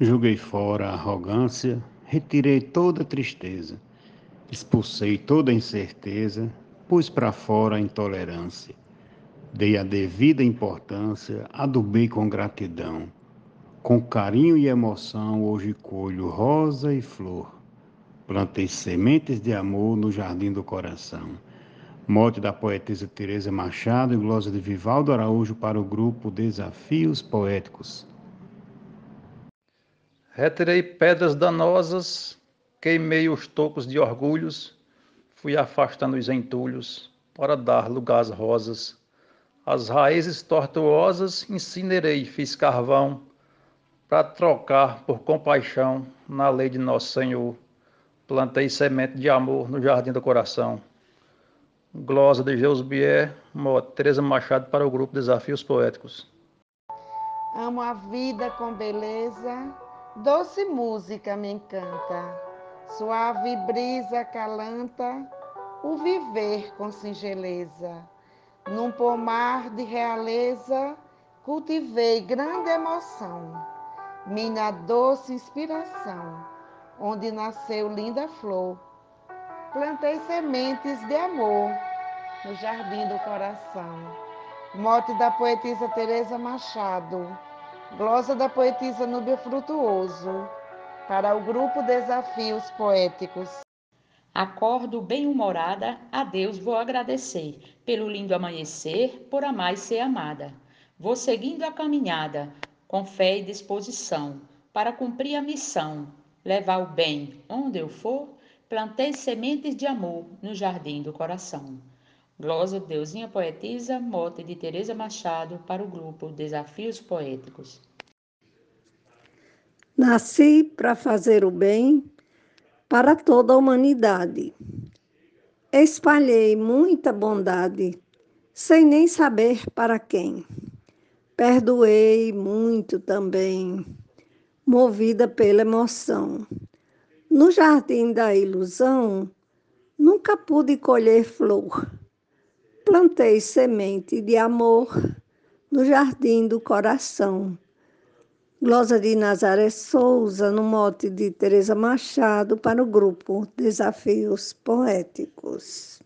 Joguei fora a arrogância, retirei toda a tristeza, expulsei toda a incerteza, pus para fora a intolerância. Dei a devida importância, adubei com gratidão. Com carinho e emoção, hoje colho rosa e flor. Plantei sementes de amor no jardim do coração. Mote da poetisa Teresa Machado e glosa de Vivaldo Araújo para o grupo Desafios Poéticos. Retirei pedras danosas, queimei os tocos de orgulhos, fui afastando os entulhos para dar lugar às rosas. As raízes tortuosas incinerei, fiz carvão, para trocar por compaixão na lei de nosso Senhor. Plantei semente de amor no jardim do coração. Glosa de Deus Bier, Teresa Machado para o grupo Desafios Poéticos. Amo a vida com beleza Doce música me encanta, suave brisa calanta o viver com singeleza. Num pomar de realeza cultivei grande emoção, minha doce inspiração, onde nasceu linda flor. Plantei sementes de amor no jardim do coração. Mote da poetisa Teresa Machado. Glosa da poetisa Núbia Frutuoso, para o grupo Desafios Poéticos. Acordo bem-humorada, a Deus vou agradecer, pelo lindo amanhecer, por amar e ser amada. Vou seguindo a caminhada, com fé e disposição, para cumprir a missão, levar o bem onde eu for, plantei sementes de amor no jardim do coração. Glosa Deusinha Poetisa, mote de Teresa Machado para o grupo Desafios Poéticos. Nasci para fazer o bem para toda a humanidade. Espalhei muita bondade, sem nem saber para quem. Perdoei muito também, movida pela emoção. No jardim da ilusão, nunca pude colher flor plantei semente de amor no jardim do coração. Glosa de Nazaré Souza, no mote de Teresa Machado, para o grupo Desafios Poéticos.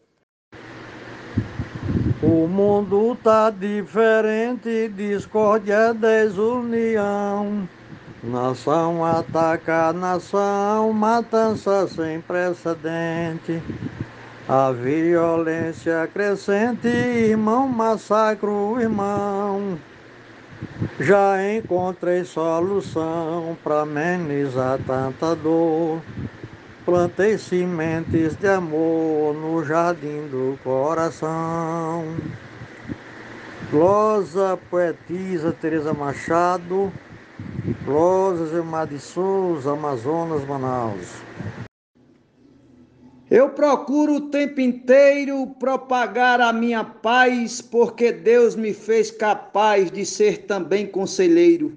O mundo tá diferente, discórdia, desunião. Nação ataca nação, matança sem precedente. A violência crescente, irmão, massacro, irmão. Já encontrei solução para amenizar tanta dor. Plantei sementes de amor no jardim do coração. Glosa, poetisa Teresa Machado. Glosa, Zilmar de Souza, Amazonas, Manaus. Eu procuro o tempo inteiro propagar a minha paz, porque Deus me fez capaz de ser também conselheiro.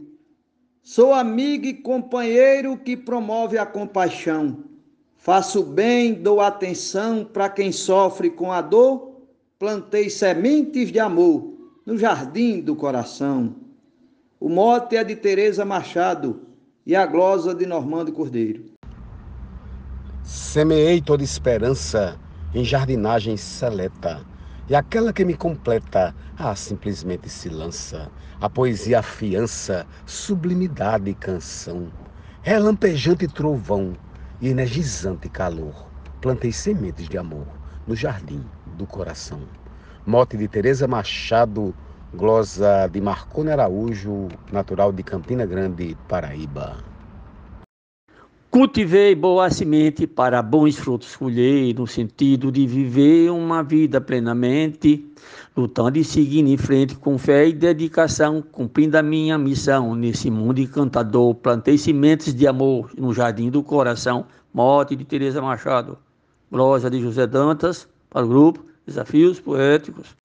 Sou amigo e companheiro que promove a compaixão. Faço bem, dou atenção para quem sofre com a dor. Plantei sementes de amor no jardim do coração. O mote é de Teresa Machado e a glosa de Normando Cordeiro. Semeei toda esperança em jardinagem seleta, e aquela que me completa, ah, simplesmente se lança. A poesia afiança, sublimidade e canção, relampejante trovão e energizante calor. Plantei sementes de amor no jardim do coração. Mote de Teresa Machado, glosa de Marcone Araújo, natural de Campina Grande, Paraíba. Cultivei boa semente para bons frutos colher, no sentido de viver uma vida plenamente, lutando e seguindo em frente com fé e dedicação, cumprindo a minha missão nesse mundo encantador. Plantei sementes de amor no jardim do coração. Morte de Teresa Machado. Glória de José Dantas, para o grupo Desafios Poéticos.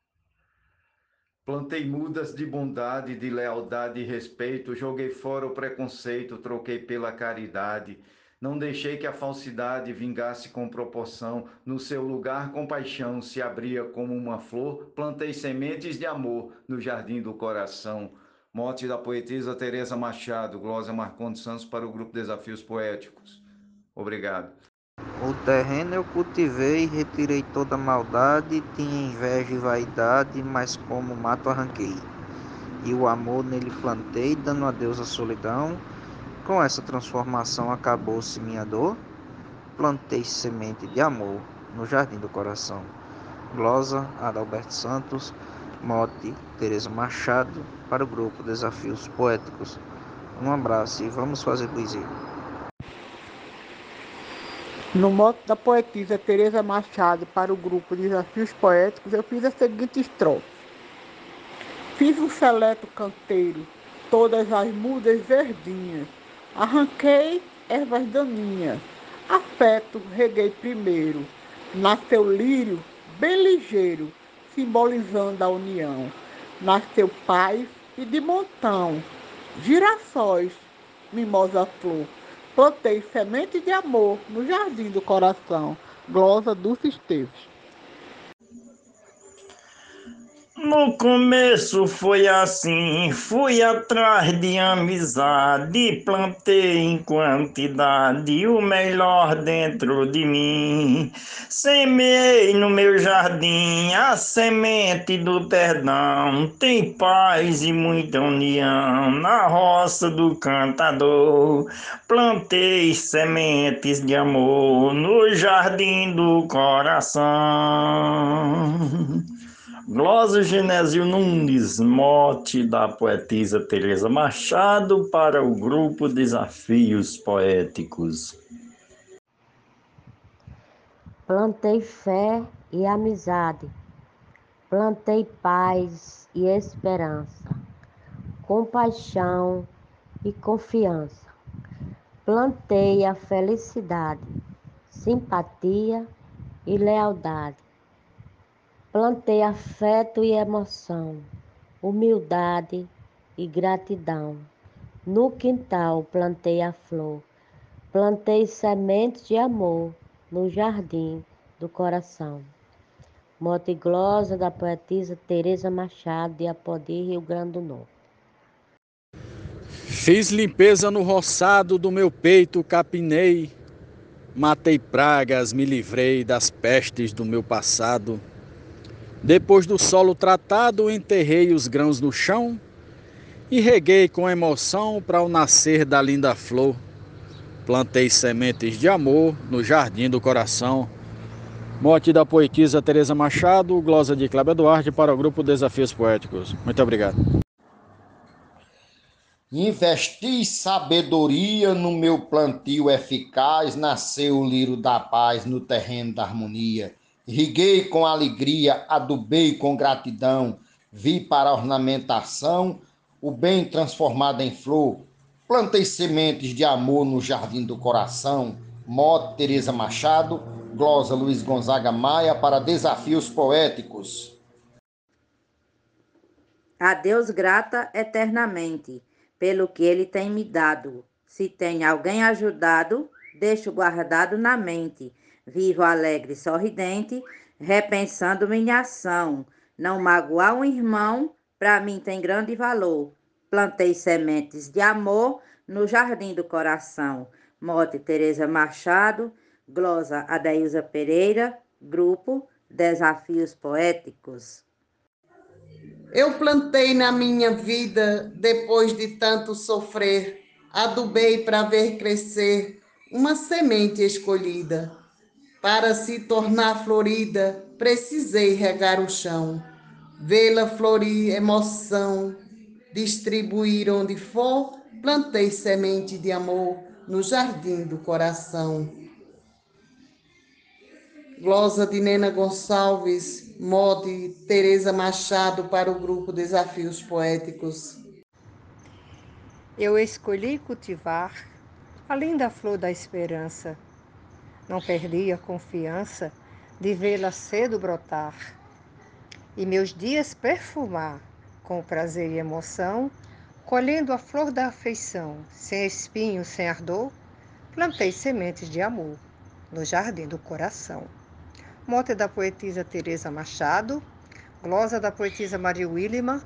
Plantei mudas de bondade, de lealdade e respeito, joguei fora o preconceito, troquei pela caridade. Não deixei que a falsidade vingasse com proporção. No seu lugar, compaixão se abria como uma flor. Plantei sementes de amor no jardim do coração. Mote da poetisa Tereza Machado, Glória Marcondes Santos para o grupo Desafios Poéticos. Obrigado. O terreno eu cultivei, retirei toda a maldade, tinha inveja e vaidade, mas como mato arranquei. E o amor nele plantei, dando a Deus a solidão. Com essa transformação acabou-se minha dor. Plantei semente de amor no jardim do coração. Glosa Adalberto Santos, mote Tereza Machado, para o grupo Desafios Poéticos. Um abraço e vamos fazer poesia. No mote da poetisa Tereza Machado para o grupo Desafios Poéticos, eu fiz a seguinte estrofe. Fiz um seleto canteiro, todas as mudas verdinhas, arranquei ervas daninhas, afeto reguei primeiro, nasceu lírio bem ligeiro, simbolizando a união. Nasceu paz e de montão, girassóis, mimosa flor. Plantei semente de amor no jardim do coração. Glosa Dulce Esteves. No começo foi assim, fui atrás de amizade, plantei em quantidade o melhor dentro de mim. Semeei no meu jardim a semente do perdão, tem paz e muita união na roça do cantador. Plantei sementes de amor no jardim do coração. Glosa Genésio Nunes, mote da poetisa Teresa Machado para o grupo Desafios Poéticos. Plantei fé e amizade, plantei paz e esperança, compaixão e confiança. Plantei a felicidade, simpatia e lealdade Plantei afeto e emoção, humildade e gratidão. No quintal plantei a flor, plantei sementes de amor no jardim do coração. Mote glosa da poetisa Teresa Machado de Apodi, Rio Grande do Norte. Fiz limpeza no roçado do meu peito, capinei, matei pragas, me livrei das pestes do meu passado. Depois do solo tratado, enterrei os grãos no chão e reguei com emoção para o nascer da linda flor. Plantei sementes de amor no jardim do coração. Mote da poetisa Teresa Machado, glosa de Cláudio Duarte para o grupo Desafios Poéticos. Muito obrigado. Investi sabedoria no meu plantio eficaz, nasceu o lírio da paz no terreno da harmonia. Riguei com alegria, adubei com gratidão, vi para ornamentação o bem transformado em flor. Plantei sementes de amor no jardim do coração. Mote Teresa Machado, glosa Luiz Gonzaga Maia para Desafios Poéticos. A Deus grata eternamente pelo que ele tem me dado. Se tem alguém ajudado, deixo guardado na mente Vivo alegre e sorridente, repensando minha ação. Não magoar um irmão, para mim tem grande valor. Plantei sementes de amor no jardim do coração. Mote Tereza Machado, glosa Adailza Pereira, grupo Desafios Poéticos. Eu plantei na minha vida, depois de tanto sofrer, adubei para ver crescer uma semente escolhida. Para se tornar florida, precisei regar o chão, vê-la florir emoção, distribuir onde for, plantei semente de amor no jardim do coração. Glosa de Nena Gonçalves, mode Teresa Machado para o grupo Desafios Poéticos. Eu escolhi cultivar, além da flor da esperança, não perdi a confiança de vê-la cedo brotar e meus dias perfumar com prazer e emoção, colhendo a flor da afeição, sem espinho, sem ardor, plantei sementes de amor no jardim do coração. Mote da poetisa Teresa Machado, glosa da poetisa Maria Willima,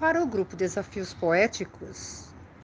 para o grupo Desafios Poéticos.